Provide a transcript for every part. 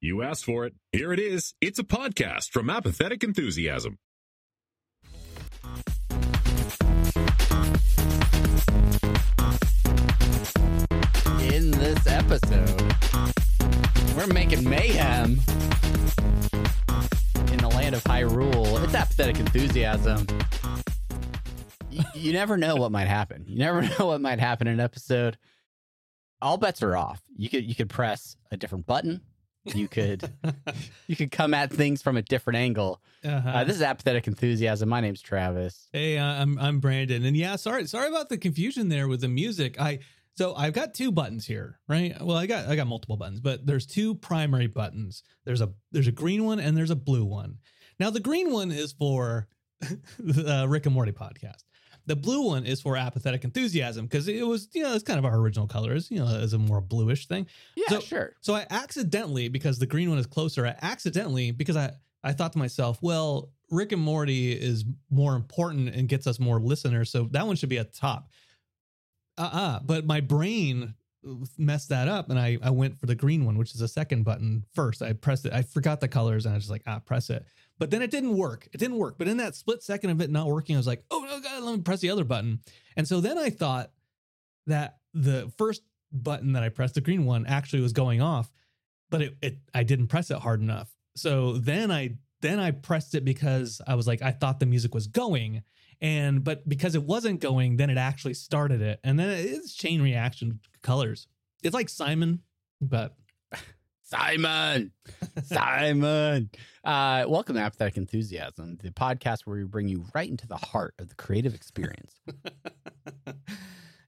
You asked for it. Here it is. It's a podcast from Apathetic Enthusiasm. In this episode, we're making mayhem in the land of Hyrule. It's apathetic enthusiasm. You, never know what might happen. You never know what might happen in an episode. All bets are off. You could you could press a different button. You could you could come at things from a different angle. Uh-huh. Uh, this is apathetic enthusiasm. My name's Travis. Hey, I'm I'm Brandon, and yeah, sorry sorry about the confusion there with the music. I so I've got two buttons here, right? Well, I got I got multiple buttons, but there's two primary buttons. There's a there's a green one and there's a blue one. Now the green one is for the Rick and Morty podcast. The blue one is for apathetic enthusiasm because it was you know it's kind of our original colors, you know, as a more bluish thing. Yeah, So- sure. So I accidentally, because the green one is closer, I accidentally, because I, I thought to myself, well, Rick and Morty is more important and gets us more listeners. So that one should be at the top. Uh uh But my brain messed that up and I, I went for the green one, which is the second button first. I pressed it. I forgot the colors and I was just like, ah, press it. But then it didn't work. It didn't work. But in that split second of it not working, I was like, oh, no, God, let me press the other button. And so then I thought that the first button that I pressed, the green one, actually was going off, but it, it I didn't press it hard enough. So then I then I pressed it because I was like, I thought the music was going. And but because it wasn't going, then it actually started it. And then it's chain reaction colors. It's like Simon, but Simon, Simon. Uh, welcome to Apathetic Enthusiasm, the podcast where we bring you right into the heart of the creative experience.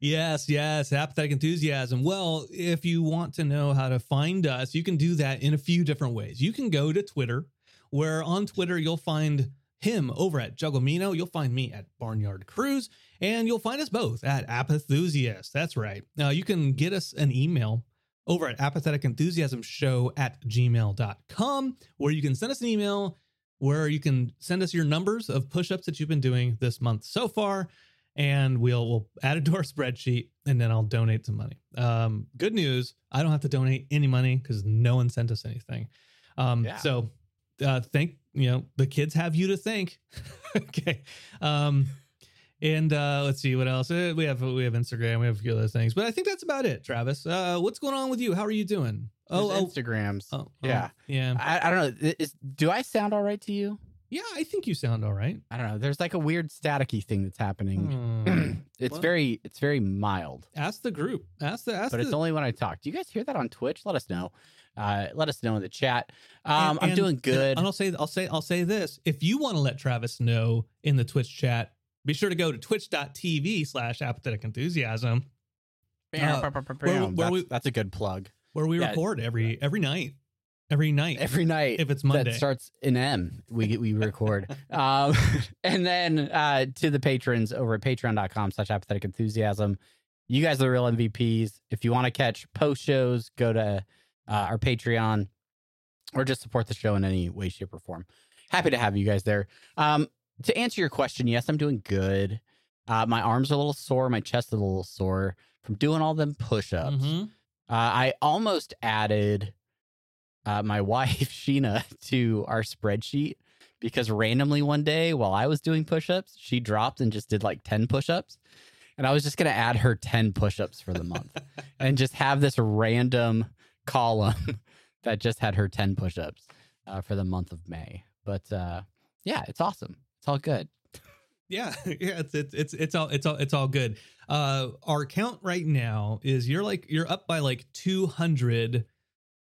Yes, yes, apathetic enthusiasm. Well, if you want to know how to find us, you can do that in a few different ways. You can go to Twitter, where on Twitter you'll find him over at Jugglemeno. You'll find me at Barnyard Cruz, and you'll find us both at Apathusiast. That's right. Now you can get us an email over at apathetic enthusiasm show at gmail.com, where you can send us an email where you can send us your numbers of push-ups that you've been doing this month so far and we'll we'll add it to our spreadsheet and then I'll donate some money. Um, good news, I don't have to donate any money because no one sent us anything. Um, Yeah. so uh, thank you know the kids have you to thank. okay. Um, and uh, let's see what else Uh, we have. We have Instagram. We have a few other things, but I think that's about it. Travis, uh, what's going on with you? How are you doing? There's oh, Instagrams. oh, oh, yeah. yeah, I, I don't know. Is, do I sound all right to you? yeah. I think you sound all right. I don't know. There's like a weird staticky thing that's happening. Hmm. it's Well- very, it's very mild, ask the group. Ask the. Ask but the, it's only when I talk. Do you guys hear that on Twitch? Let us know. Uh, let us know in the chat. Um, And- I'm and- doing good. And I'll say, I'll say, I'll say this: if you want to let Travis know in the Twitch chat, be sure to go to twitch.tv slash apathetic enthusiasm, uh, where- where that's, we- that's a good plug. where we Yeah. record every every night, every night. Every night, if it's Monday. that starts in M, we get we record. um, and then uh, to the patrons over at patreon.com slash apathetic enthusiasm. You guys are the real MVPs. If you want to catch post shows, go to uh, our Patreon. or just support the show in any way, shape, or form. Happy to have you guys there. Um, to answer your question, yes, I'm doing good. Uh, my arms are a little sore, my chest is a little sore from doing all them push-ups. Mhm. Uh, I almost added uh, my wife Sheena to our spreadsheet because randomly one day while I was doing push-ups, she dropped and just did like ten push-ups, and I was just gonna add her ten push-ups for the month and just have this random column that just had her ten push-ups uh, for the month of May. But uh, yeah, it's awesome. It's all good. Yeah, yeah, it's it's it's it's all it's all it's all good. Uh our count right now is you're like you're up by like 200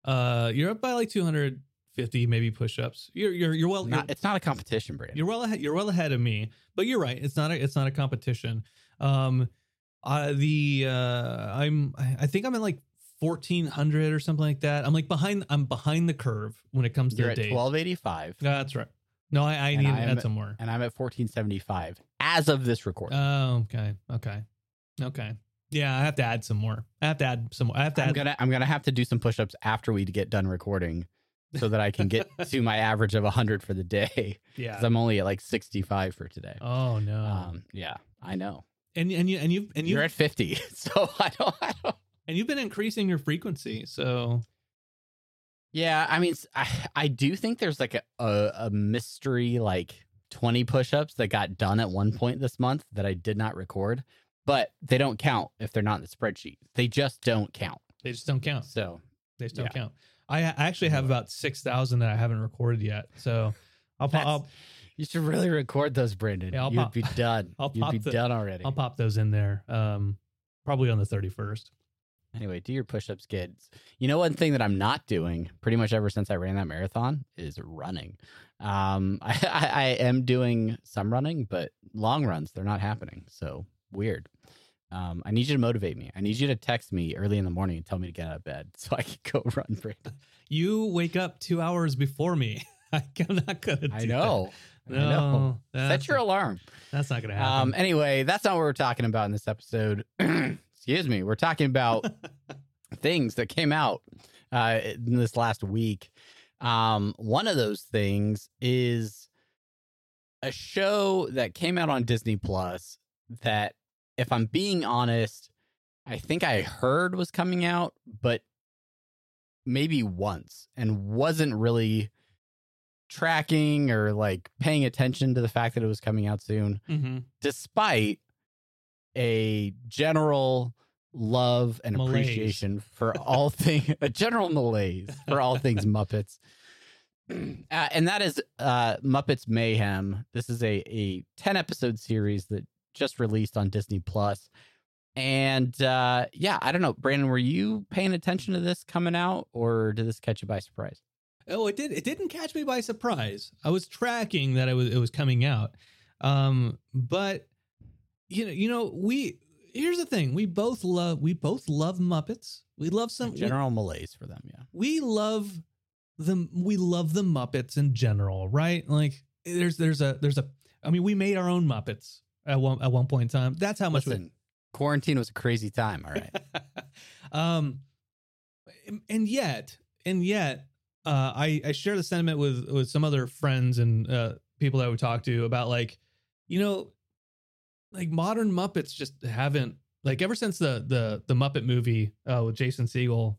uh you're up by like 250 maybe push-ups. You're you're you're well Not, you're, it's not a competition, Brandon. you're well ahead you're well ahead of me. But you're right. It's not a it's not a competition. Um uh the uh I'm I think I'm at like 1400 or something like that. I'm like behind I'm behind the curve when it comes to You're the at days. twelve eighty five. That's right. No, I, I need to add some more. and I'm at 1475 as of this recording. Oh, okay. Okay. Okay. Yeah, I have to add some more. I have to add some more. I have to I'm add. gonna I'm gonna have to do some push-ups after we get done recording, so that I can get to my average of 100 for the day. yeah. Because I'm only at like 65 for today. Oh no. Um, yeah, I know. and and you and you and you You're at 50, so I don't. I don't and you've been increasing your frequency. So yeah, I mean, I, I do think there's like a, a a mystery like 20 push-ups that got done at one point this month that I did not record, but they don't count if they're not in the spreadsheet. They just don't count. they just don't count. So They just don't yeah. count. I I actually have about six thousand that I haven't recorded yet. So I'll pop. I'll, you should really record those, Brandon. Yeah, I'll You'd pop- be done. I'll You'd pop be the- done already. I'll pop those in there. Um, probably on the thirty first. Anyway, do your push-ups, kids. You know, one thing that I'm not doing pretty much ever since I ran that marathon is running. Um, I, I, I am doing some running, but long runs they're not happening. So weird. Um, I need you to motivate me. I need you to text me early in the morning and tell me to get out of bed so I can go run. Brandon. You wake up two hours before me. I'm not gonna. Do I know. That. I know. No, Set your alarm. that's not gonna happen. Um, anyway, that's not what we're talking about in this episode. Excuse me. We're talking about things that came out uh, in this last week. Um, one of those things is a show that came out on Disney Plus that, if I'm being honest, I think I heard was coming out, but maybe once and wasn't really tracking or like paying attention to the fact that it was coming out soon mm-hmm. despite a general love and Malaise. appreciation for all things a general malaise for all things muppets uh, and that is uh muppets mayhem this is a a 10 episode series that just released on disney plus and uh yeah i don't know brandon were you paying attention to this coming out or did this catch you by surprise Oh, it did. It didn't catch me by surprise. I was tracking that it was it was coming out, um, but you know, you know, we here's the thing: we both love we both love Muppets. We love some we- general malaise for them yeah we love the we love the Muppets in general, right? Like there's there's a there's a I mean we made our own Muppets at one at one point in time. That's how much we quarantine was a crazy time all right um and yet and yet uh i i share the sentiment with with some other friends and uh people that we talk to about like you know like modern muppets just haven't like ever since the the the muppet movie uh with jason Segel,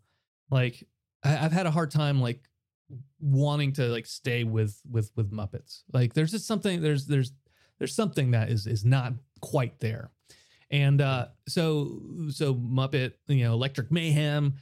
like I, i've had a hard time like wanting to like stay with with with muppets. Like there's just something there's there's there's something that is is not quite there. And uh so so muppet you know electric mayhem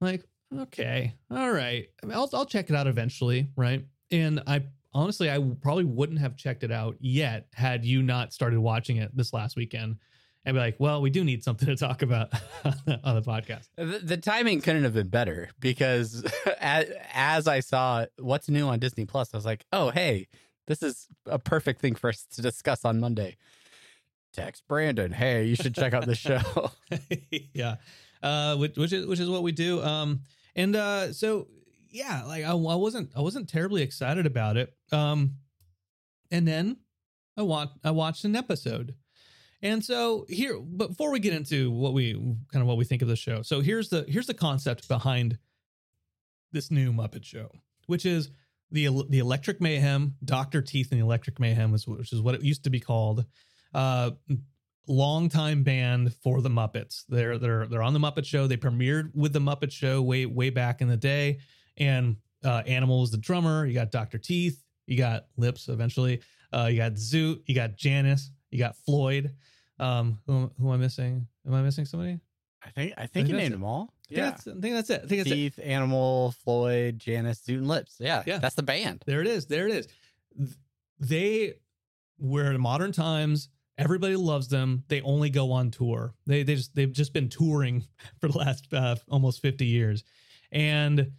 like okay all right. I mean, I'll, I'll check it out eventually right? And i honestly i probably wouldn't have checked it out yet had you not started watching it this last weekend and be like well we do need something to talk about on the podcast The, the timing couldn't have been better because as, as I saw what's new on Disney Plus, I was like, oh, hey, this is a perfect thing for us to discuss on Monday. Text Brandon, hey, you should check out this show. yeah uh which, which is which is what we do um and uh so yeah like I, I wasn't i wasn't terribly excited about it um and then i want i watched an episode and so here before we get into what we kind of what we think of the show so here's the here's the concept behind this new muppet show which is the the Electric Mayhem, Doctor Teeth and the Electric Mayhem, was which is what it used to be called. Uh, longtime band for the Muppets. They're they're they're on the Muppet Show. They premiered with the Muppet Show way way back in the day, and uh, Animal was the drummer. You got Doctor Teeth. You got Lips eventually. Uh, you got Zoot. You got Janice. You got Floyd. Um, who, who am I missing? Am I missing somebody? I think I think, you named it. them all. I think I think that's it. I think that's it. Teeth, Animal, Floyd, Janice, Zoot, and Lips. Yeah, Yeah. that's the band. There it is. There it is. Th- They were in modern times. Everybody loves them. They only go on tour. They they just they've just been touring for the last uh, almost fifty years, and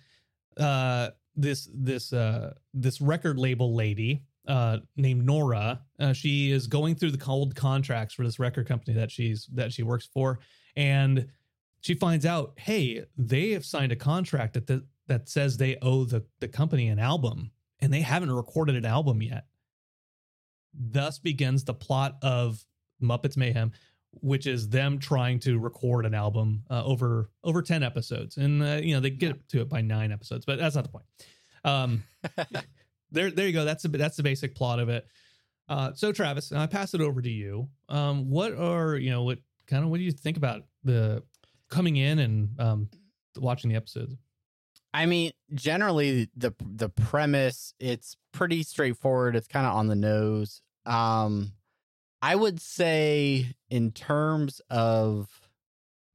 uh, this this uh, this record label lady uh, named Nora. Uh, she is going through the cold contracts for this record company that she's that she works for, and she finds out, hey, they have signed a contract that the, that says they owe the the company an album, and they haven't recorded an album yet. Thus begins the plot of Muppets Mayhem, which is them trying to record an album uh, over over ten episodes, and uh, you know they get to it by nine episodes, but that's not the point. Um, there, there you go. That's the that's the basic plot of it. Uh, so Travis, I pass it over to you. Um, what are you know what kind of what do you think about the coming in and um, watching the episodes? I mean, generally the the premise it's pretty straightforward. It's kind of on the nose. Um, I would say in terms of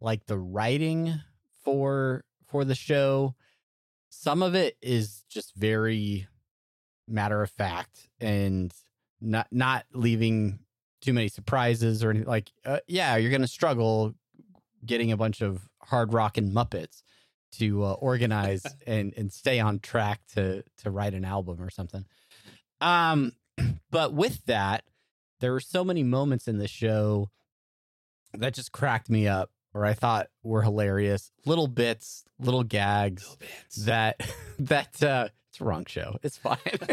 like the writing for for the show, some of it is just very matter of fact and not not leaving too many surprises or anything. Like, uh, yeah, you're gonna struggle getting a bunch of hard rock and Muppets to uh, organize and and stay on track to to write an album or something. Um, but with that, there were so many moments in the show that just cracked me up, or I thought were hilarious. Little bits, little gags that that uh, it's a wrong show. It's fine. you do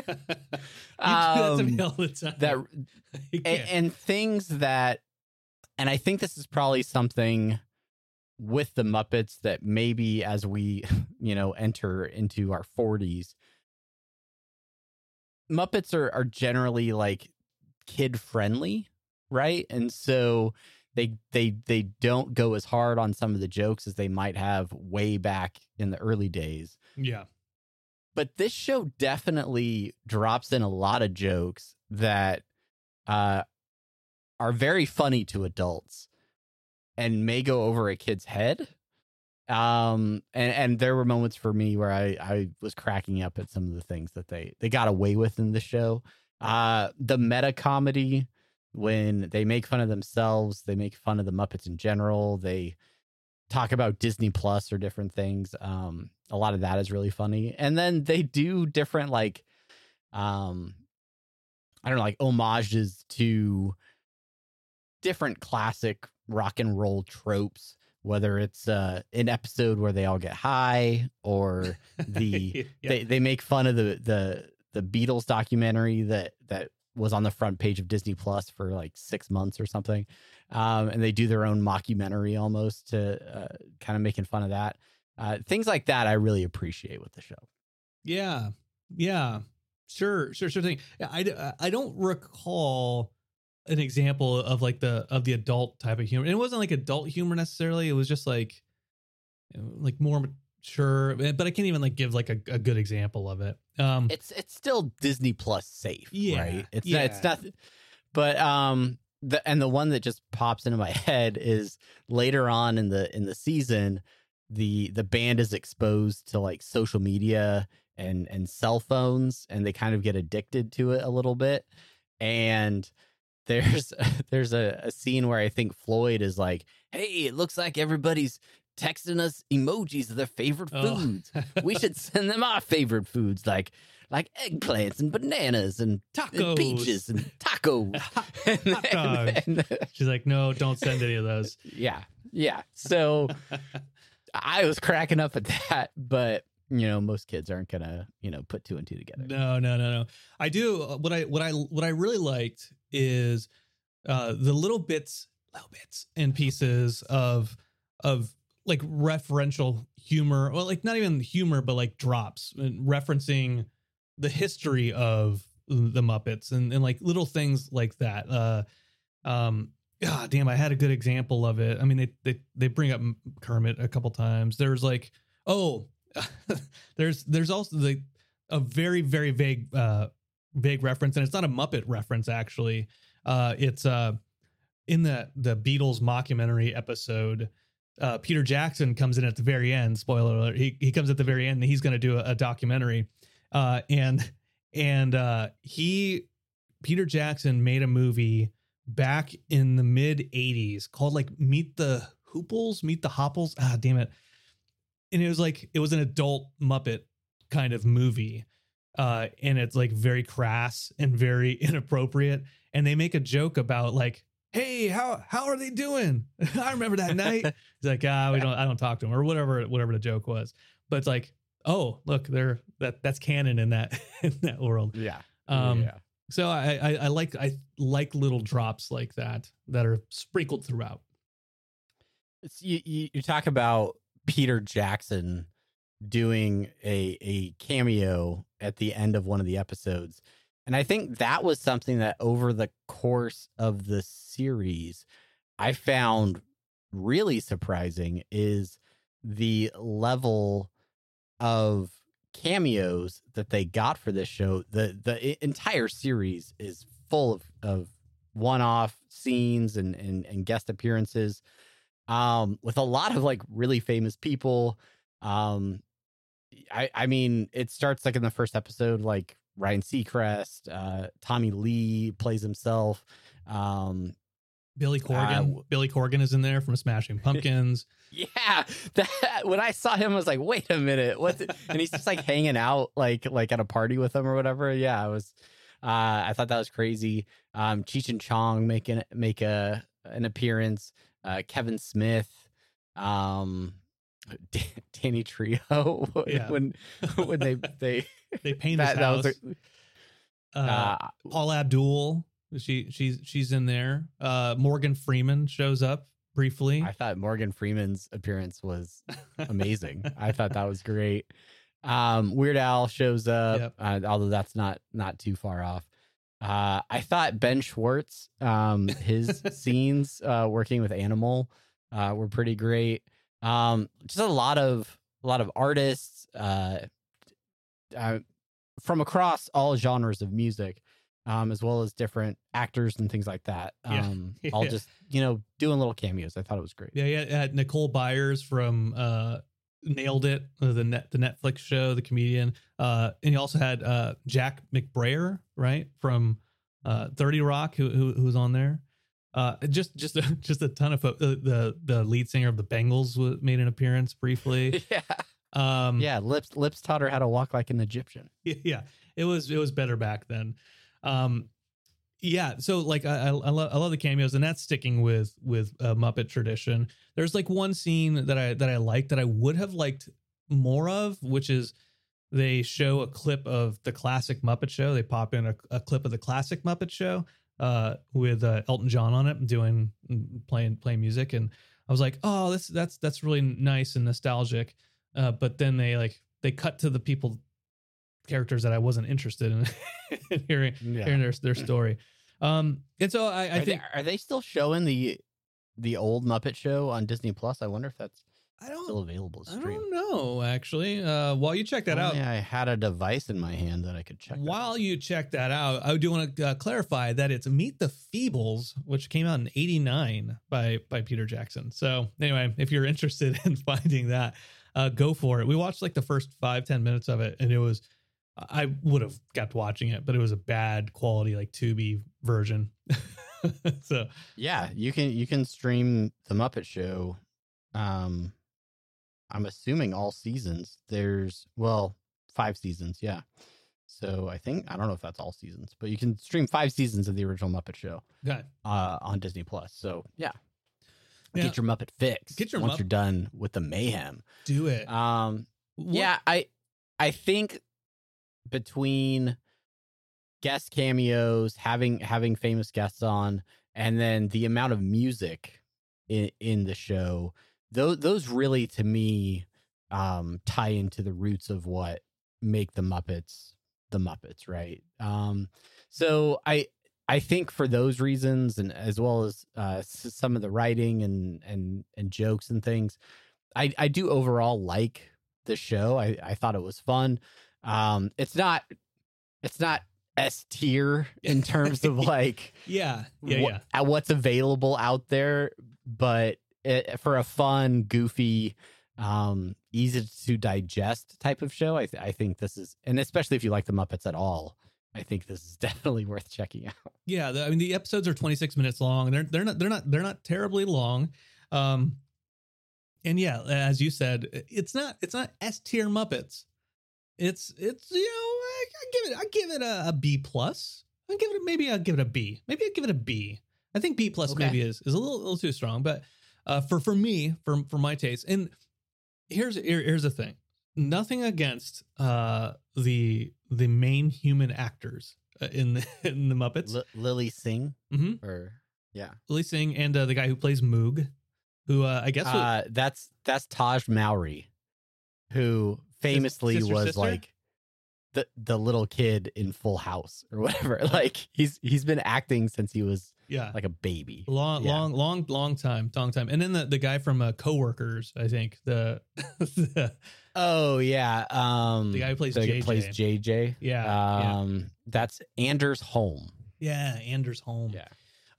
that to me Um, all the time. that and, and things that and i think this is probably something with the muppets that maybe as we you know enter into our 40s muppets are are generally like kid friendly right and so they they they don't go as hard on some of the jokes as they might have way back in the early days yeah, but this show definitely drops in a lot of jokes that uh, are very funny to adults and may go over a kid's head. Um, and, and there were moments for me where I, I was cracking up at some of the things that they, they got away with in the show. Uh, the meta comedy when they make fun of themselves, they make fun of the Muppets in general. They talk about Disney Plus or different things. Um, a lot of that is really funny. And then they do different like um I don't know, like homages to different classic rock and roll tropes, whether it's uh an episode where they all get high or the Yeah. they, they make fun of the the the Beatles documentary that that was on the front page of Disney Plus for like six months or something, um, and they do their own mockumentary almost to uh, kind of making fun of that. Uh, things like that I really appreciate with the show. Yeah, yeah, sure, sure, sure thing. I, I don't recall an example of like the of the adult type of humor. And it wasn't like adult humor necessarily. It was just like like more mature. But I can't even like give like a, a good example of it. Um, It's it's still Disney Plus safe, Yeah, right? It's yeah. not, it's not, but um, the and the one that just pops into my head is later on in the in the season, the the band is exposed to like social media and and cell phones, and they kind of get addicted to it a little bit, and there's there's a, a scene where I think Floyd is like, "Hey, it looks like everybody's texting us emojis of their favorite Oh. foods. we should send them our favorite foods, like like eggplants and bananas and, and Tacos. peaches and tacos. and, dogs. and- she's like, no, don't send any of those. yeah, yeah. So I was cracking up at that, but you know, most kids aren't gonna you know put two and two together. No, no, no, no. I do uh, what I what I what I really liked is uh the little bits, little bits and pieces of of like referential humor, well, like not even humor, but like drops and referencing the history of the Muppets and, and like little things like that. Uh, um, God damn, I had a good example of it. I mean, they they they bring up Kermit a couple times. There's like, oh, there's there's also the a very very vague uh vague reference, and it's not a Muppet reference actually. Uh, it's uh in the the Beatles mockumentary episode. Uh, Peter Jackson comes in at the very end. Spoiler alert! He he comes at the very end, and he's going to do a, a documentary. Uh, and and uh, he Peter Jackson made a movie back in the mid 80s called like Meet the Hooples, Meet the Hopples. Ah, damn it. And it was like it was an adult Muppet kind of movie. Uh, and it's like very crass and very inappropriate. And they make a joke about like, hey, how how are they doing? I remember that night. He's like, ah, we don't I don't talk to him or whatever whatever the joke was. But it's like, oh, look, they're that that's canon in that in that world. Yeah. Um, yeah. so I, I I like I like little drops like that that are sprinkled throughout. It's, you, you you talk about Peter Jackson doing a a cameo at the end of one of the episodes. And I think that was something that over the course of the series I found really surprising is the level of cameos that they got for this show. The the entire series is full of, of one-off scenes and, and and guest appearances um with a lot of like really famous people um i i mean it starts like in the first episode like ryan seacrest uh tommy lee plays himself um Billy Corgan. Uh, Billy Corgan is in there from Smashing Pumpkins. yeah that when i saw him i was like wait a minute what's it? and he's just like hanging out like like at a party with them or whatever yeah i was uh i thought that was crazy um cheech and chong making make a an appearance uh kevin smith um D- Danny Trejo Yeah. when when they they They paint that, his that house. was a, uh, uh, Paula Abdul. She she's she's in there. Uh, Morgan Freeman shows up briefly. I thought Morgan Freeman's appearance was amazing. I thought that was great. Um, Weird Al shows up, Yep. uh, although that's not not too far off. Uh, I thought Ben Schwartz, um, his scenes uh, working with Animal uh, were pretty great. Um, just a lot of a lot of artists uh, uh, from across all genres of music, um, as well as different actors and things like that. Yeah. Um, all just you know doing little cameos. I thought it was great. Yeah, yeah. Had Nicole Byers from uh, Nailed It, uh, the net the Netflix show, the comedian. Uh, and he also had uh, Jack McBrayer, right from uh, Thirty Rock, who, who who was on there. Uh, just just a, just a ton of the, the the lead singer of the Bangles made an appearance briefly. yeah, Um, yeah. Lips lips taught her how to walk like an Egyptian. yeah it was it was better back then um yeah so like i i, I, love, I love the cameos and that's sticking with with uh, muppet tradition there's like one scene that i that i like that i would have liked more of which is they show a clip of the classic muppet show they pop in a, a clip of the classic muppet show uh with uh, elton john on it doing playing playing music and i was like oh this that's that's really nice and nostalgic uh but then they like they cut to the people characters that I wasn't interested in, in hearing Yeah. hearing their their story. Um, and so I, I are, think they, are they still showing the the old Muppet Show on Disney Plus? I wonder if that's I don't still available to I don't know actually. Uh, while you check that out, I had a device in my hand that I could check. while out. you check that out, I do want to uh, clarify that it's Meet the Feebles, which came out in '89 by by Peter Jackson. So anyway, if you're interested in finding that, uh, go for it. We watched like the first five ten minutes of it, and it was I would have kept watching it, but it was a bad quality like Tubi version. so yeah, you can you can stream the Muppet Show. Um, I'm assuming all seasons. There's well five seasons, yeah. So I think I don't know if that's all seasons, but you can stream five seasons of the original Muppet Show uh, on Disney Plus. So yeah, Yeah. get your Muppet fix. Get your once Mupp- you're done with the mayhem. do it. Um, What- yeah, I I think between guest cameos, having having famous guests on, and then the amount of music in in the show, those those really to me um, tie into the roots of what make the Muppets the Muppets, right? Um, so I I think for those reasons, and as well as uh, some of the writing and and and jokes and things, I I do overall like the show. I I thought it was fun. Um, it's not it's not S tier in terms of like Yeah, yeah, yeah. at what's available out there, but it, for a fun, goofy, um, easy to digest type of show, I, th- I think this is, and especially if you like the Muppets at all, I think this is definitely worth checking out. Yeah, the, I mean the episodes are 26 minutes long. They're they're not they're not they're not terribly long. Um and yeah, as you said, it's not it's not S tier Muppets. It's it's you know, I, I give it I give it a, a B plus. I give it a, maybe I'll give it a B. Maybe I'll give it a B. I think B plus Okay. maybe is is a little, little too strong, but uh for for me, for for my taste. And here's here, here's the thing. Nothing against uh the the main human actors uh, in the, in the Muppets. L- Lilly Singh, Mhm. or yeah, Lilly Singh and uh, the guy who plays Moog, who uh, I guess was, uh, that's that's Tahj Mowry, who famously sister, was sister? like the the little kid in Full House or whatever. Like he's he's been acting since he was yeah, like a baby. long, yeah. long, long, long time, long time. And then the, the guy from uh, Coworkers, I think the, the Oh yeah, um, The guy who plays JJ. plays JJ. Yeah, yeah. um, that's Anders Holm. yeah Anders Holm. Yeah.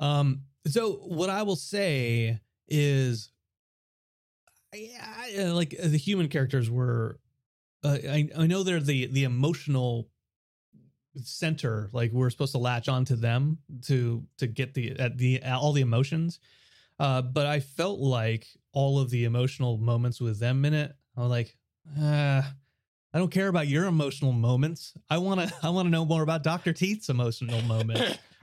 Um. So what I will say is, yeah, I, uh, like the human characters were. Uh, I I know they're the the emotional center. Like we're supposed to latch onto them to to get the at the all the emotions. Uh, but I felt like all of the emotional moments with them in it. I was like, uh, I don't care about your emotional moments. I want to I want to know more about Doctor Teeth's emotional moments.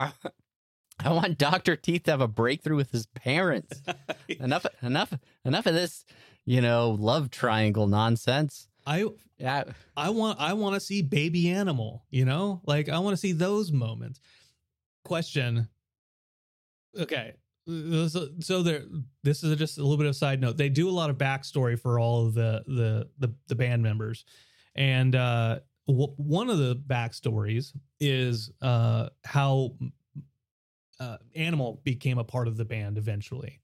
I want Doctor Teeth to have a breakthrough with his parents. enough, enough, enough of this, you know, love triangle nonsense. I Yeah, I want I want to see baby animal, you know? Like I want to see those moments. Question. Okay. So, so there this is just a little bit of a side note. They do a lot of backstory for all of the the the, the band members. And uh w- one of the backstories is uh how uh Animal became a part of the band eventually.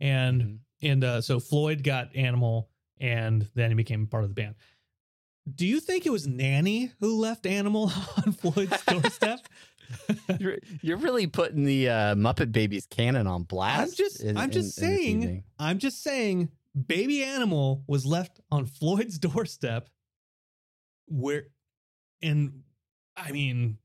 And Mhm. and uh, so Floyd got Animal, and then he became part of the band. Do you think it was Nanny who left Animal on Floyd's doorstep? you're, you're really putting the uh, Muppet Babies canon on blast. I'm just, in- I'm just in saying, evening. I'm just saying, baby Animal was left on Floyd's doorstep. Where, and I mean,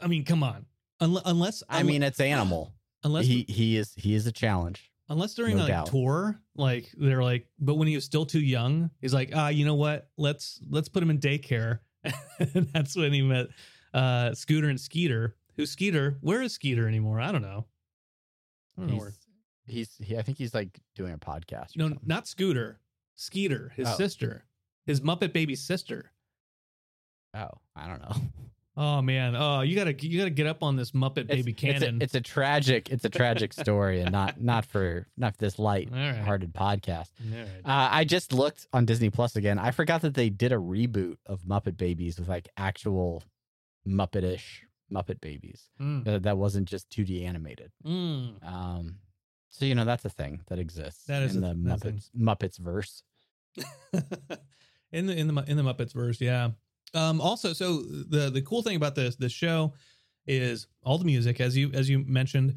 I mean, come on, Unle- unless I mean, it's animal. unless he he is he is a challenge. Unless during No like doubt. tour, like they're like, but when he was still too young, he's like, ah, you know what? Let's let's put him in daycare. and that's when he met uh Scooter and Skeeter. Who's Skeeter? Where is Skeeter anymore? I don't know. I don't know where. He's, he's he, I think he's like doing a podcast. No, something. not Scooter. Skeeter, his Oh. sister, his Muppet baby sister. Oh, I don't know. Oh man, oh you gotta you gotta get up on this Muppet baby it's, canon. It's a, it's a tragic it's a tragic story, and not not for not for this light All right. hearted podcast. Right. Uh, I just looked on Disney Plus again. I forgot that they did a reboot of Muppet Babies with like actual Muppetish Muppet Babies. Mm, That, that wasn't just 2D animated. mm. Um, so you know that's a thing that exists That is in a- the that's a thing. Muppets Muppets verse. in the in the in the Muppets verse, yeah. Um, also, so the the cool thing about this the show is all the music, as you as you mentioned,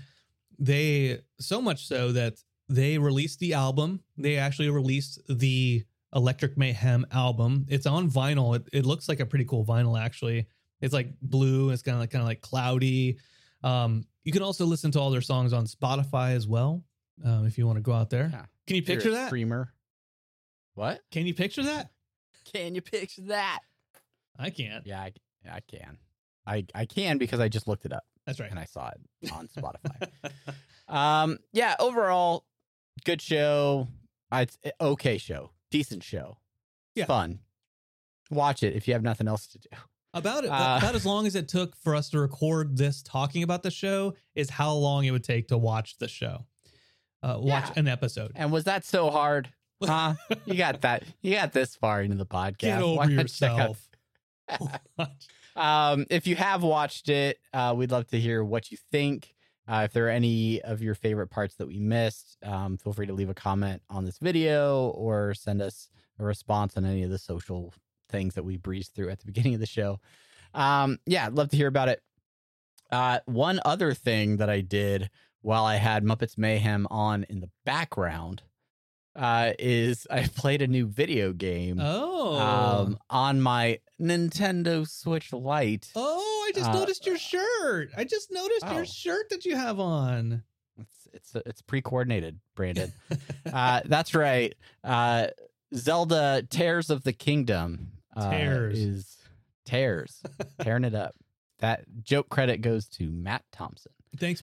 they so much so that they released the album. They actually released the Electric Mayhem album. It's on vinyl. It, it looks like a pretty cool vinyl, actually. It's like blue. It's kind of like kind of like cloudy. Um, you can also listen to all their songs on Spotify as well, um, if you want to go out there. Yeah. Can you picture that? streamer? What? Can you picture that? Can you picture that? I can't. Yeah, I, I can. I I can because I just looked it up That's right. and I saw it on Spotify. Um, yeah, overall, good show. It's okay show, decent show, Yeah. fun. Watch it if you have nothing else to do. About it, Uh, about as long as it took for us to record this talking about the show is how long it would take to watch the show. Uh, watch Yeah. an episode. And was that so hard? Huh? You got that. You got this far into the podcast. Get Why over out- yourself. Um, if you have watched it, uh, we'd love to hear what you think. Uh, if there are any of your favorite parts that we missed, um, feel free to leave a comment on this video or send us a response on any of the social things that we breezed through at the beginning of the show. Um, yeah, I'd love to hear about it. Uh, one other thing that I did while I had Muppets Mayhem on in the background uh, is I played a new video game oh. um, on my Nintendo Switch Lite. oh, I just uh, noticed your shirt. I just noticed oh. your shirt that you have on. It's it's it's pre-coordinated, Brandon. uh, that's right. Uh, Zelda Tears of the Kingdom uh, Tears. is tears, tearing it up. That joke credit goes to Matt Thompson. Thanks.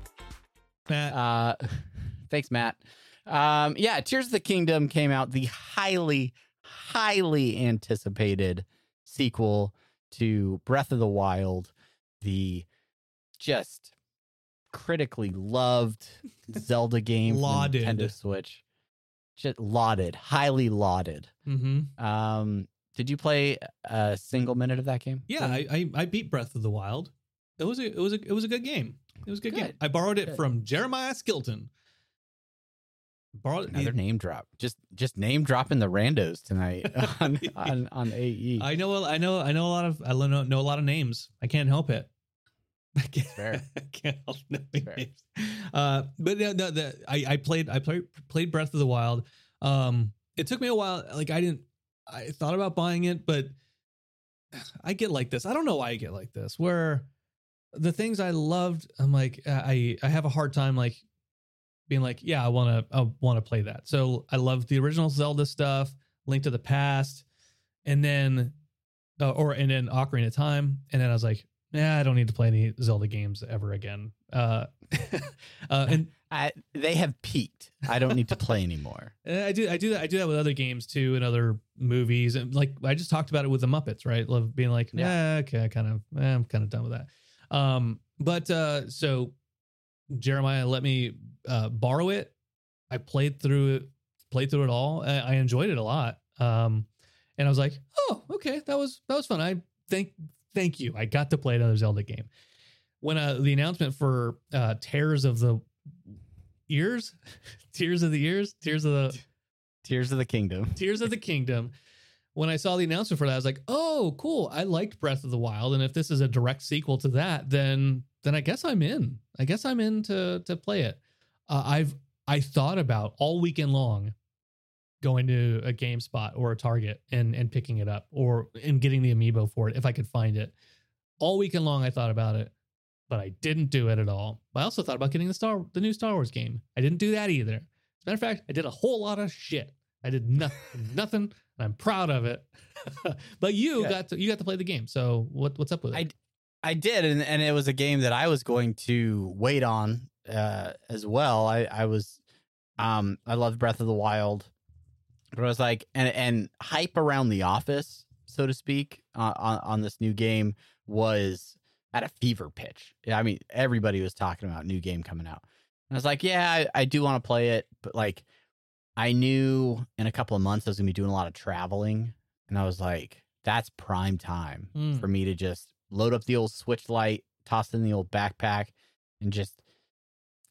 Matt. Uh, thanks, Matt. Um, yeah, Tears of the Kingdom came out, the highly, highly anticipated sequel to Breath of the Wild, the just critically loved Zelda game, Lauded. Nintendo Switch. Just lauded, highly lauded. mm-hmm. Um, did you play a single minute of that game? Yeah, I, I I beat Breath of the Wild. It was a it was a it was a good game. It was a good, game. I borrowed it Good. from Jeremiah Skilton. Borrowed Another name drop. Just just name dropping the randos tonight on on, on AE. I know a- I know I know a lot of I know, know a lot of names. I can't help it. I can't, fair. I can't help knowing fair. names. Uh, but no, no, the, I I played I played played Breath of the Wild. Um, it took me a while. Like I didn't. I thought about buying it, but I get like this. I don't know why I get like this. Where the things I loved, I'm like I I have a hard time like being like, yeah, I want to I want to play that. So I loved the original Zelda stuff, Link to the Past, and then uh, or and then Ocarina of Time, and then I was like, yeah, I don't need to play any Zelda games ever again. Uh, uh and I, they have peaked. I don't need to play anymore. I do I do that I do that with other games too and other movies and like I just talked about it with the Muppets, right? Love being like, yeah, okay, I kind of eh, I'm kind of done with that. Um, but uh, so Jeremiah let me uh, borrow it. I played through it, played through it all. I, I enjoyed it a lot. Um, and I was like, oh, okay, that was that was fun. I thank thank you. I got to play another Zelda game. When uh, the announcement for uh, Tears of the Ears, Tears of the Ears, Tears of the Tears of the Kingdom. Tears of the Kingdom. When I saw the announcement for that, I was like, "Oh, cool! I liked Breath of the Wild, and if this is a direct sequel to that, then then I guess I'm in. I guess I'm in to to play it." Uh, I've I thought about all weekend long going to a GameStop or a Target and and picking it up or and getting the amiibo for it if I could find it. All weekend long, I thought about it, but I didn't do it at all. I also thought about getting the Star the new Star Wars game. I didn't do that either. As a matter of fact, I did a whole lot of shit. I did nothing, nothing, I'm proud of it. but you Yeah. got to you got to play the game. So what what's up with it? I I did, and, and it was a game that I was going to wait on uh, as well. I, I was, um, I loved Breath of the Wild, but I was like, and and hype around the office, so to speak, uh, on on this new game was at a fever pitch. Yeah, I mean, everybody was talking about new game coming out. And I was like, yeah, I, I do want to play it, but like, I knew in a couple of months I was gonna be doing a lot of traveling, and I was like, that's prime time Mm. for me to just load up the old Switch Lite, toss in the old backpack, and just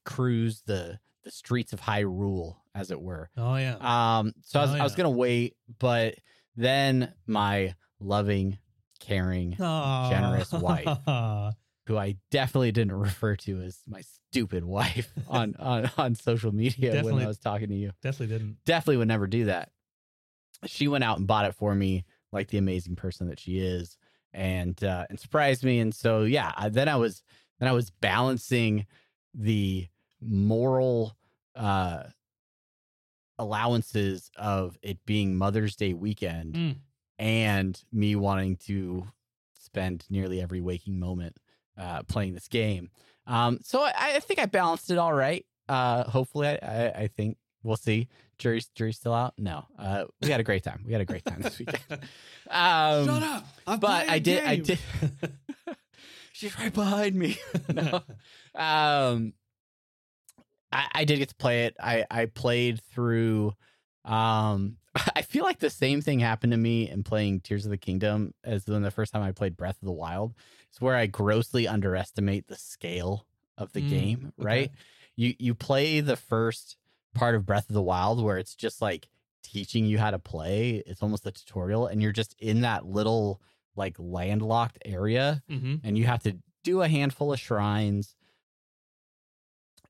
cruise the the streets of Hyrule as it were. Oh yeah. Um, so I was, Oh, I was yeah. gonna wait, but then my loving, caring, generous wife. who I definitely didn't refer to as my stupid wife on on, on social media when I was talking to you, Definitely didn't. definitely would never do that. She went out and bought it for me, like the amazing person that she is, and uh, and surprised me. And so yeah, I, then I was then I was balancing the moral uh allowances of it being Mother's Day weekend Mm. and me wanting to spend nearly every waking moment uh, playing this game. Um, so I, I think I balanced it all right. Uh, hopefully, I, I, I think we'll see. Jury's jury's still out. No, uh, we had a great time. We had a great time this weekend. Um, Shut up! I'm but I did. I did. She's right behind me. no. Um, I, I did get to play it. I I played through. Um, I feel like the same thing happened to me in playing Tears of the Kingdom as when the first time I played Breath of the Wild. It's where I grossly underestimate the scale of the Mm, game. okay. Right? You you play the first part of Breath of the Wild where it's just like teaching you how to play. It's almost a tutorial, and you're just in that little like landlocked area Mhm. and you have to do a handful of shrines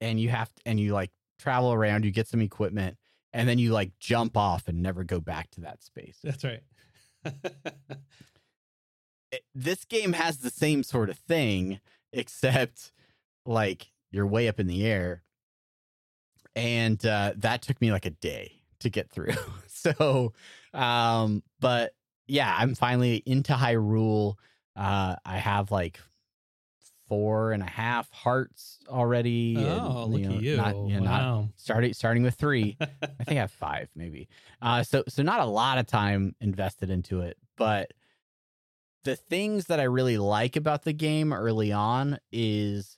and you have to, and you like travel around you get some equipment and then you like jump off and never go back to that space. That's right. It- this game has the same sort of thing except like you're way up in the air and uh that took me like a day to get through. So um but yeah i'm finally into hyrule. Uh i have like four and a half hearts already and, oh, look know, at you! not, you know, not wow. starting starting with three I think I have five, maybe. Uh, so so not a lot of time invested into it, but the things that I really like about the game early on is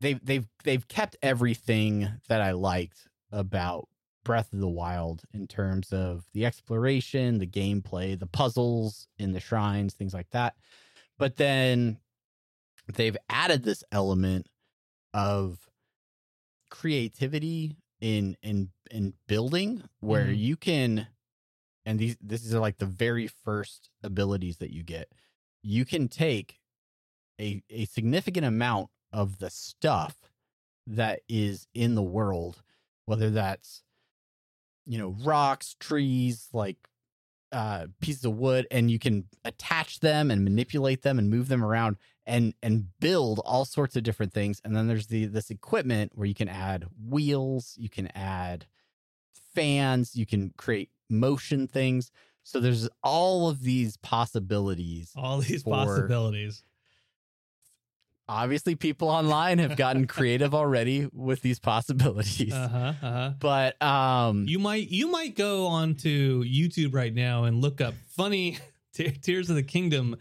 they've they've they've kept everything that I liked about Breath of the Wild in terms of the exploration, the gameplay, the puzzles in the shrines, things like that. But then they've added this element of creativity in in in building where Mhm. you can and these this is like the very first abilities that you get you can take a a significant amount of the stuff that is in the world whether that's you know rocks trees like uh pieces of wood and you can attach them and manipulate them and move them around and and build all sorts of different things and then there's the this equipment where you can add wheels you can add fans you can create motion things so there's all of these possibilities All these possibilities. Obviously people online have gotten creative already with these possibilities Uh huh. Uh huh. but um You might you might go onto YouTube right now and look up funny Te- Tears of the Kingdom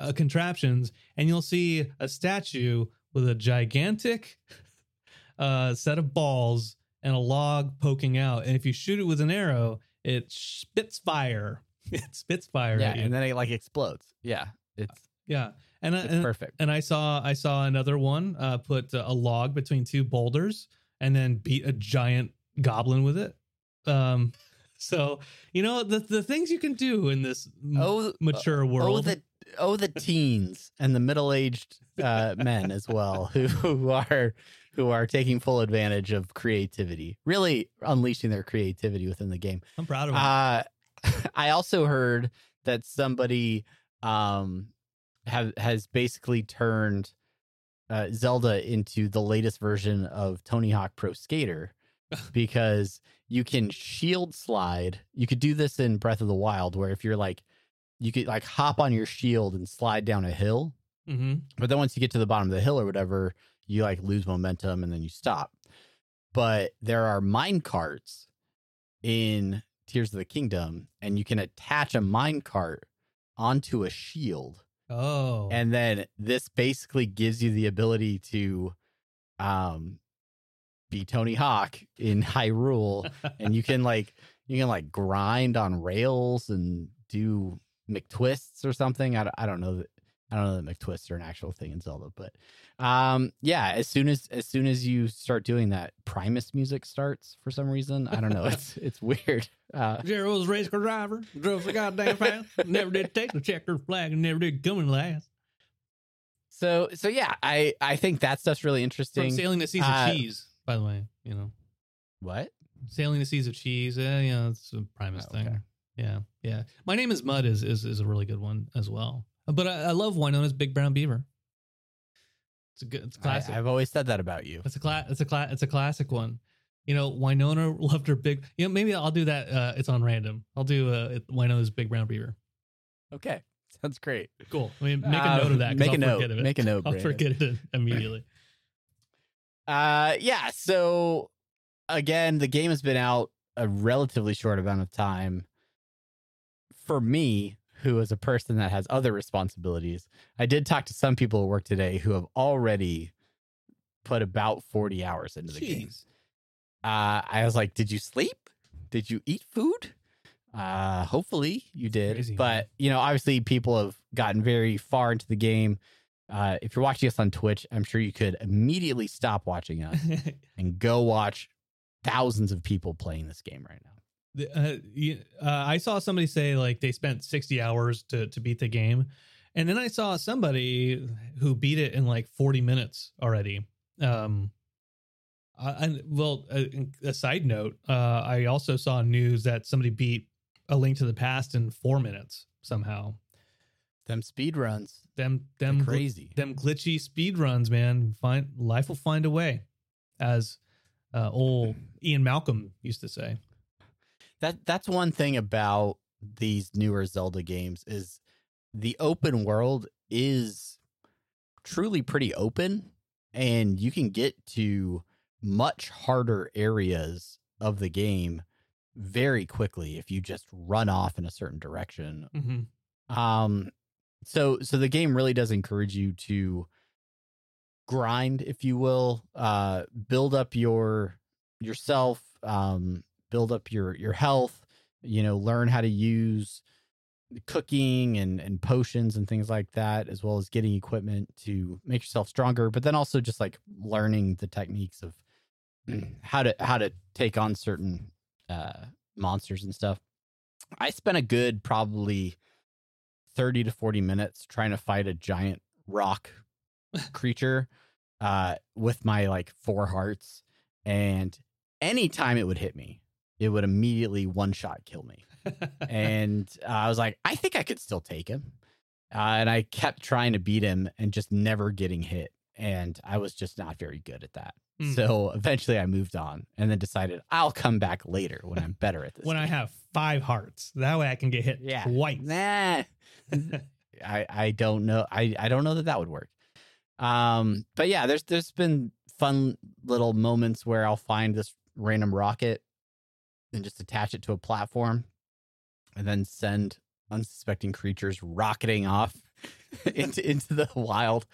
uh, contraptions, and you'll see a statue with a gigantic uh, set of balls and a log poking out. And if you shoot it with an arrow, it spits fire. It spits fire yeah at you. and then it like explodes yeah it's yeah, and, it's and perfect and I saw I saw another one uh, put a log between two boulders and then beat a giant goblin with it. Um, so you know the the things you can do in this oh mature world. Oh the oh the teens and the middle aged uh, men as well who, who are who are taking full advantage of creativity, really unleashing their creativity within the game. I'm proud of them. Uh, I also heard that somebody um have has basically turned uh, Zelda into the latest version of Tony Hawk Pro Skater because you can shield slide. You could do this in Breath of the Wild where if you're like you could like hop on your shield and slide down a hill, mm-hmm. but then once you get to the bottom of the hill or whatever, you like lose momentum and then you stop. But there are mine carts in Tears of the Kingdom, and you can attach a mine cart onto a shield. Oh, And then this basically gives you the ability to um be Tony Hawk in Hyrule and you can like you can like grind on rails and do McTwists or something. I I don't know I don't know that McTwists are an actual thing in Zelda, but um, yeah. As soon as as soon as you start doing that, Primus music starts for some reason. I don't know. It's it's weird. Uh, Jerry was a race car driver, drove so goddamn fast, never did take the checker flag, and never did come in last. so so yeah, I I think that stuff's really interesting. From sailing the seas Uh, of cheese, by the way, you know, What? sailing the seas of cheese. Yeah, it's a Primus Oh, okay. thing. Yeah, yeah. My name is Mud is is is a really good one as well. But I, I love Winona's Big Brown Beaver. It's a good, it's a I, classic. I've always said that about you. It's a cla- It's a cla- It's a classic one. You know, Winona loved her big. You know, maybe I'll do that. Uh, it's on random. I'll do uh, Winona's Big Brown Beaver. Okay, sounds great. Cool. I mean, make a Uh, note of that. make a I'll note. of it. Make a note, I'll Brandon. forget it immediately. Uh, yeah. So again, the game has been out a relatively short amount of time. For me, who is a person that has other responsibilities, I did talk to some people at work today who have already put about 40 hours into the game. Uh, I was like, did you sleep? Did you eat food? Uh, hopefully you did. Crazy, but, you know, obviously people have gotten very far into the game. Uh, if you're watching us on Twitch, I'm sure you could immediately stop watching us and go watch thousands of people playing this game right now. The- uh, uh, I saw somebody say like they spent 60 hours to to beat the game, and then I saw somebody who beat it in like 40 minutes already. Um, I, and well, a, a side note, uh, I also saw news that somebody beat A Link to the Past in four minutes somehow. Them speed runs, Them them gl- crazy. them glitchy speed runs, man. Find life will find a way, as uh, old Ian Malcolm used to say. That that's one thing about these newer Zelda games is the open world is truly pretty open and you can get to much harder areas of the game very quickly if you just run off in a certain direction. Mm-hmm. Um so so the game really does encourage you to grind if you will, uh build up your yourself, um build up your your health, you know, learn how to use cooking and and potions and things like that as well as getting equipment to make yourself stronger, but then also just like learning the techniques of how to how to take on certain uh monsters and stuff. I spent a good probably 30 to 40 minutes trying to fight a giant rock creature uh with my like four hearts and anytime it would hit me it would immediately one shot kill me and uh, i was like i think i could still take him uh, and i kept trying to beat him and just never getting hit and i was just not very good at that Mm. so eventually i moved on and then decided i'll come back later when i'm better at this when I have five hearts. That way I can get hit Yeah. twice. Nah. I I don't know. I I don't know that that would work. Um, but yeah, there's there's been fun little moments where I'll find this random rocket and just attach it to a platform, and then send unsuspecting creatures rocketing off into into the wild.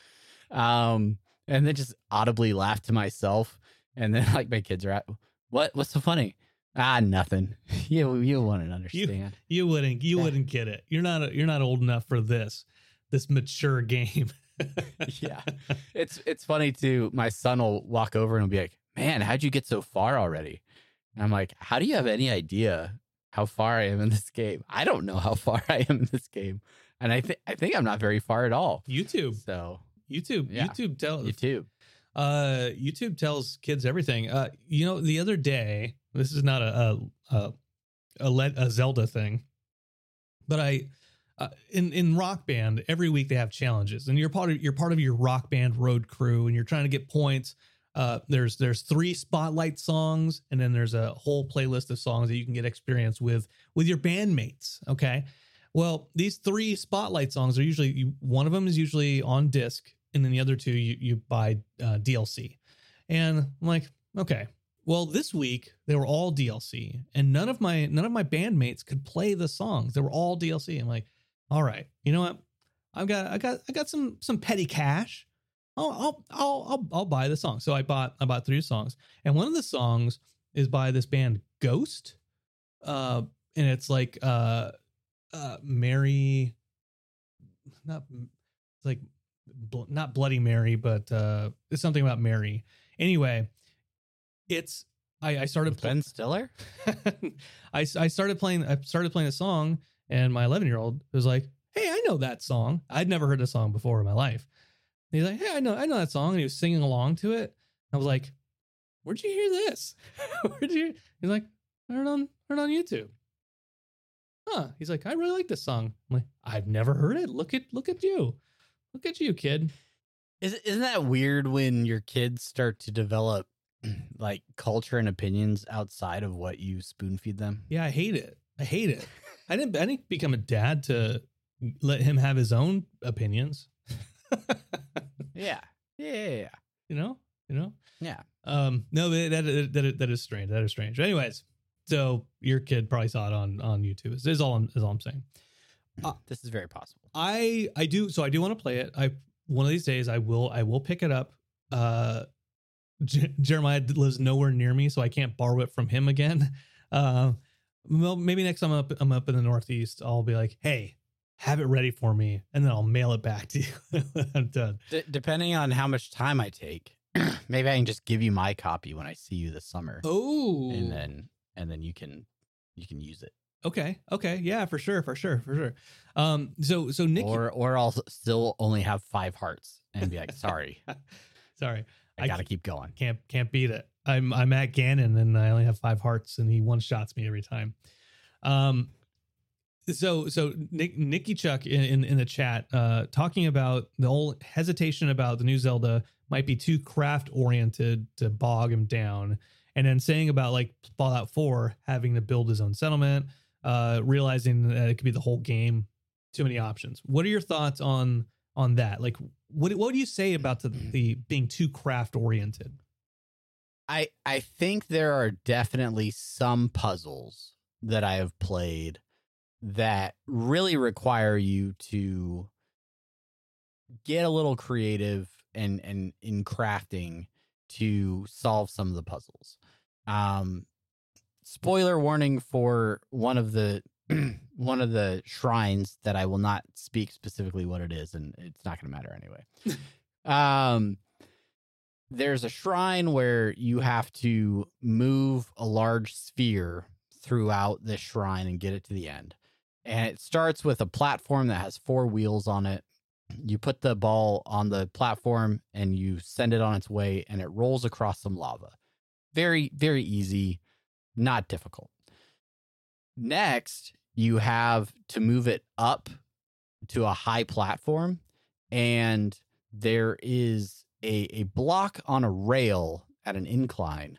Um, and then just audibly laugh to myself, and then like my kids are at what what's so funny? Ah, nothing. You you wouldn't understand. You wouldn't you Yeah. wouldn't get it. You're not you're not old enough for this this mature game. yeah. It's it's funny too. My son will walk over and he'll be like, Man, how'd you get so far already? And I'm like, How do you have any idea how far I am in this game? I don't know how far I am in this game. And I think I think I'm not very far at all. YouTube. So YouTube. Yeah. YouTube tells YouTube. uh YouTube tells kids everything. Uh you know, the other day, this is not a a a, a, Le- a Zelda thing, but I uh, in in Rock Band every week they have challenges, and you're part of you're part of your Rock Band road crew, and you're trying to get points. Uh, there's there's three spotlight songs, and then there's a whole playlist of songs that you can get experience with with your bandmates. Okay, well these three spotlight songs are usually you, one of them is usually on disc, and then the other two you you buy uh, DLC. And I'm like, okay, well, this week they were all DLC, and none of my none of my bandmates could play the songs. They were all DLC. I'm like, all right, you know what? I've got I got I got some some petty cash. I'll I'll I'll I'll, I'll buy the song. So I bought I bought three songs, and one of the songs is by this band Ghost, uh, and it's like uh, uh, Mary, not It's like bl- not Bloody Mary, but uh, it's something about Mary. Anyway, it's I, I started With Ben Stiller. I, I started playing I started playing a song and my 11 year old was like, "Hey, I know that song. I'd never heard the song before in my life." And he's like, "Hey, I know I know that song." And he was singing along to it. I was like, "Where'd you hear this? Where'd you?" He's like, "I heard it on heard on YouTube." Huh? He's like, "I really like this song." I'm like, "I've never heard it. Look at look at you, look at you, kid." Is isn't that weird when your kids start to develop like culture and opinions outside of what you spoon feed them? Yeah, I hate it. I hate it. I didn't. I didn't become a dad to let him have his own opinions. Yeah. Yeah. Yeah. you know. You know. Yeah. Um. No, that that that, that is strange. That is strange. Anyways, so your kid probably saw it on on YouTube. Is, is all I'm is all I'm saying. Uh, this is very possible. I I do so I do want to play it. I one of these days I will I will pick it up. Uh, J- Jeremiah lives nowhere near me, so I can't borrow it from him again. Uh, well, maybe next time I'm up I'm up in the Northeast, I'll be like, hey, have it ready for me, and then I'll mail it back to you. when I'm done. D- depending on how much time I take, maybe I can just give you my copy when I see you this summer, Oh, and then and then you can you can use it, okay, okay, yeah, for sure, for sure, for sure. Um, so so Nick, or or I'll still only have five hearts and be like, sorry, sorry, I I gotta keep going. can't can't beat it. I'm I'm at Ganon and I only have five hearts and he one shots me every time. Um so so Nick Nicky Chuck in, in, in the chat uh talking about the whole hesitation about the new Zelda might be too craft oriented to bog him down. And then saying about like Fallout 4 having to build his own settlement, uh realizing that it could be the whole game, too many options. What are your thoughts on on that? Like what what do you say about the, the being too craft oriented? I I think there are definitely some puzzles that I have played that really require you to get a little creative and and in crafting to solve some of the puzzles. Um spoiler warning for one of the one of the shrines that I will not speak specifically what it is and it's not going to matter anyway. um there's a shrine where you have to move a large sphere throughout this shrine and get it to the end. And it starts with a platform that has four wheels on it. You put the ball on the platform and you send it on its way, and it rolls across some lava. Very, very easy, not difficult. Next, you have to move it up to a high platform, and there is a, a block on a rail at an incline,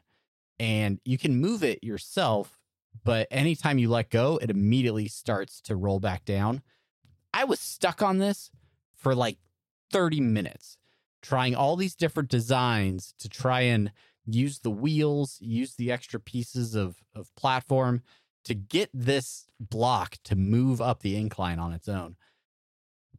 and you can move it yourself, but anytime you let go, it immediately starts to roll back down. I was stuck on this for like 30 minutes, trying all these different designs to try and use the wheels, use the extra pieces of, of platform to get this block to move up the incline on its own.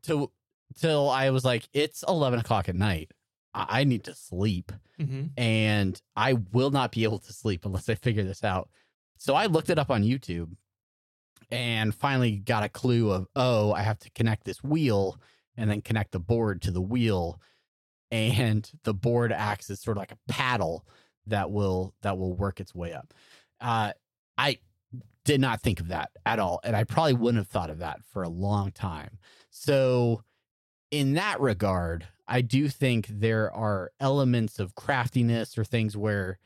To till I was like, it's 11 o'clock at night. I I need to sleep Mm-hmm. and I will not be able to sleep unless I figure this out. So I looked it up on YouTube and finally got a clue of, oh, I have to connect this wheel and then connect the board to the wheel. And the board acts as sort of like a paddle that will that will work its way up. Uh, I did not think of that at all, and I probably wouldn't have thought of that for a long time. So, in that regard, I do think there are elements of craftiness or things where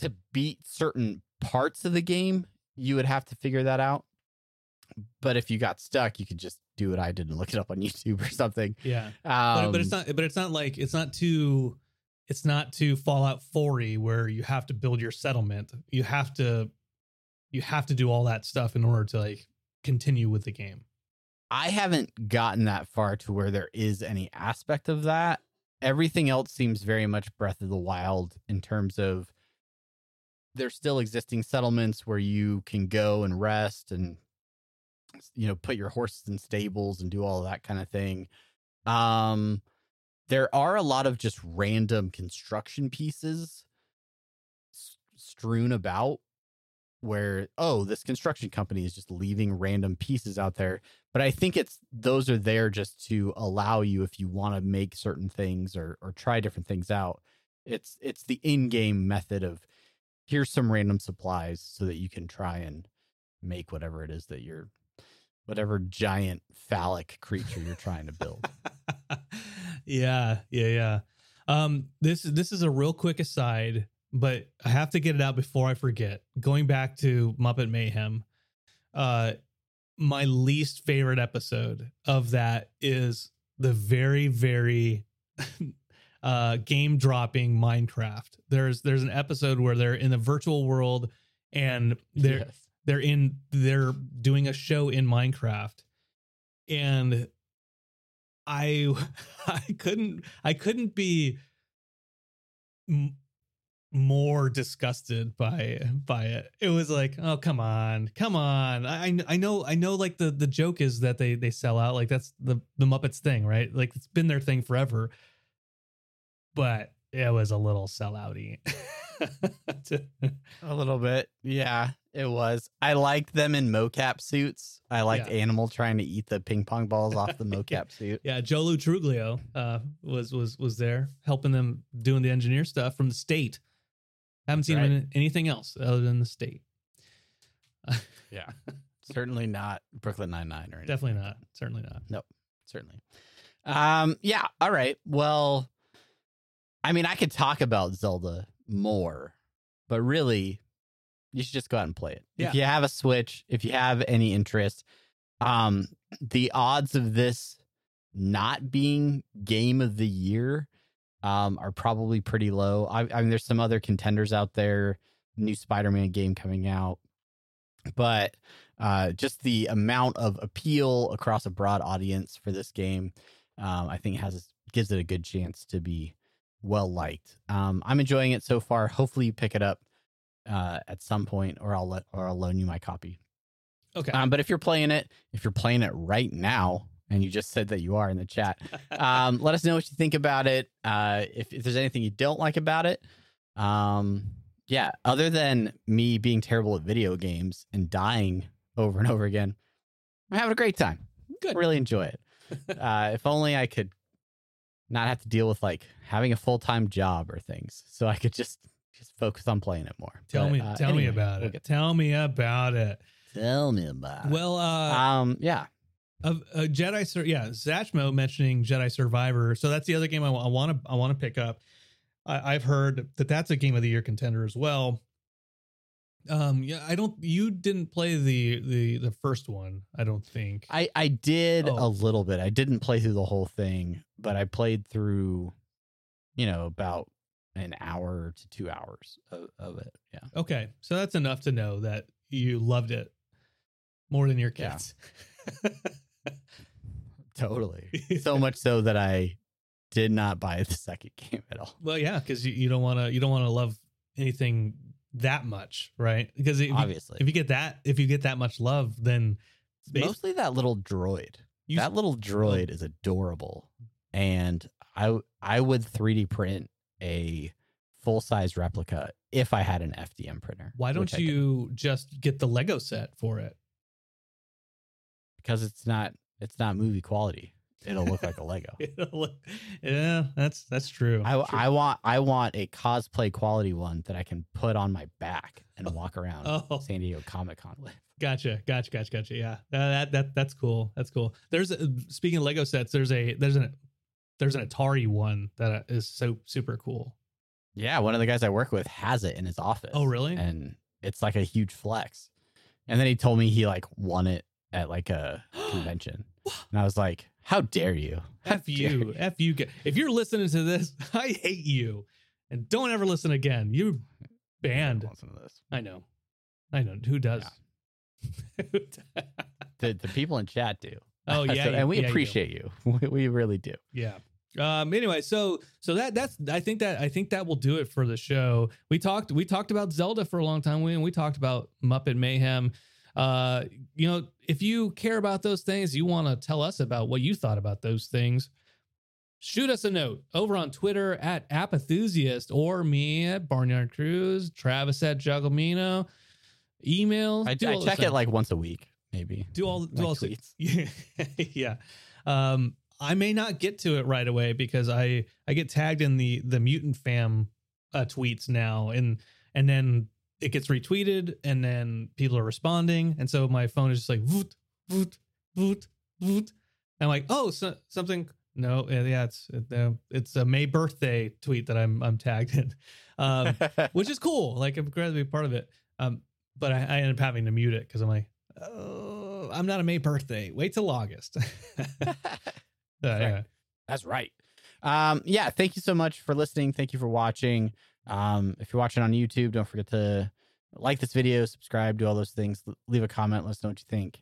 to beat certain parts of the game, you would have to figure that out. But if you got stuck, you could just do what I did and look it up on YouTube or something. Yeah, Um, but, but it's not. But it's not like it's not too. It's not too Fallout 40 where you have to build your settlement. You have to. You have to do all that stuff in order to like continue with the game. I haven't gotten that far to where there is any aspect of that. Everything else seems very much Breath of the Wild in terms of there's still existing settlements where you can go and rest and you know put your horses in stables and do all that kind of thing. Um there are a lot of just random construction pieces strewn about where oh this construction company is just leaving random pieces out there but i think it's those are there just to allow you if you want to make certain things or or try different things out it's it's the in-game method of here's some random supplies so that you can try and make whatever it is that you're whatever giant phallic creature you're trying to build yeah, yeah, yeah. Um, this this is a real quick aside, but I have to get it out before I forget. Going back to Muppet Mayhem, uh, my least favorite episode of that is the very very uh game dropping Minecraft. There's there's an episode where they're in the virtual world and they're Yes. they're in they're doing a show in Minecraft and I I couldn't I couldn't be m- more disgusted by by it. It was like, oh come on, come on. I I- I know I know like the the joke is that they they sell out like that's the the Muppets thing, right? Like it's been their thing forever. But it was a little sellouty. A little bit. Yeah, it was. I liked them in mocap suits. I liked Yeah. Animal trying to eat the ping pong balls off the mocap suit. Yeah, Joe Lo Truglio uh, was was was there helping them doing the engineer stuff from the state. Haven't seen him in anything else other than the state. Yeah. Certainly not Brooklyn Nine Nine or anything. Definitely not. Certainly not. Nope. Certainly. Um, yeah, all right. Well, I mean, I could talk about Zelda more, but really, you should just go out and play it. Yeah. If you have a Switch, if you have any interest, um, the odds of this not being game of the year um, are probably pretty low. I, I mean, there's some other contenders out there, new Spider-Man game coming out, but uh, just the amount of appeal across a broad audience for this game, um, I think has gives it a good chance to be well liked. Um, I'm enjoying it so far. Hopefully, you pick it up uh, at some point, or I'll let or I'll loan you my copy. Okay. Um, but if you're playing it, if you're playing it right now, and you just said that you are in the chat, um, let us know what you think about it. Uh, if, if there's anything you don't like about it, um, yeah. Other than me being terrible at video games and dying over and over again, I'm having a great time. Good. Really enjoy it. uh, if only I could not have to deal with like having a full time job or things, so I could just just focus on playing it more. tell But, me uh, tell me about we'll it. Tell me about it. tell me about. it. Well, uh, um, yeah. of uh, Jedi Sur- yeah, Zachmo mentioning Jedi Survivor. So that's the other game I want to I want to pick up. I, I've heard that that's a game of the year contender as well. Um, yeah, I don't. You didn't play the the the first one, I don't think. I I did Oh. a little bit. I didn't play through the whole thing, but I played through, you know, about an hour to two hours of, of it. Yeah. Okay, so that's enough to know that you loved it more than your Yeah. kids. Totally. so much so that I did not buy the second game at all. well, yeah, because you, you don't want to you don't want to love anything that much, right? Because if you, Obviously. if you get that if you get that much love, then Mostly that little droid. you that little droid is adorable, and I I would 3D print a full size replica if I had an FDM printer. why don't, you just get the Lego set for it? because it's not it's not movie quality. It'll look like a Lego. Look- yeah, that's that's true. I. I want I want a cosplay quality one that I can put on my back and oh. walk around Oh. San Diego Comic Con with. Gotcha, gotcha, gotcha, gotcha. Yeah, that, that that that's cool. That's cool. There's a, speaking of Lego sets. There's a there's an there's an Atari one that is so super cool. Yeah, one of the guys I work with has it in his office. Oh, really? And it's like a huge flex. And then he told me he like won it at like a convention, and I was like, "How dare you? How F dare you, F you. If you're listening to this, I hate you, and don't ever listen again. You're banned. Listen to this. I know, I know. Who does? The the people in chat do. oh yeah, So- and we yeah, you appreciate you. We, we really do. Yeah. Um anyway, so so that that's I think that I think that will do it for the show. We talked we talked about Zelda for a long time we, and we talked about Muppet Mayhem. Uh you know, if you care about those things, you want to tell us about what you thought about those things. Shoot us a note over on Twitter at Apathusiast or me at Barnyard Cruz, Travis at Jugglemeno. email. I, do I check it like once a week, maybe. do all do all tweets. Yeah, yeah. Um, I may not get to it right away because I I get tagged in the the mutant fam uh, tweets now, and and then it gets retweeted, and then people are responding, and so my phone is just like voot voot voot voot. I'm like, oh, so, something. No, yeah, yeah, it's it's a May birthday tweet that I'm I'm tagged in, um, which is cool. Like I'm glad to be part of it. Um, but I, I end up having to mute it because I'm like, oh, I'm not a May birthday. Wait till August. Uh, yeah. That's right. Um, yeah, thank you so much for listening. Thank you for watching. Um, if you're watching on YouTube, don't forget to like this video, subscribe, do all those things. Leave a comment. Let us know what you think.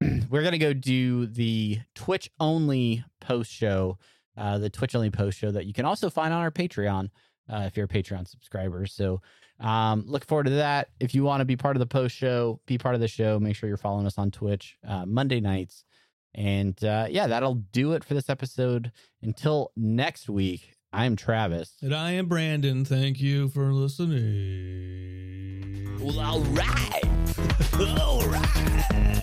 We're gonna go do the Twitch only post show, uh, the Twitch only post show that you can also find on our Patreon uh, if you're a Patreon subscriber. So um, look forward to that. If you want to be part of the post show, be part of the show. Make sure you're following us on Twitch uh, Monday nights. And uh, yeah, that'll do it for this episode. Until next week, I'm Travis. And I am Brandon. Thank you for listening. Well, all right. all right.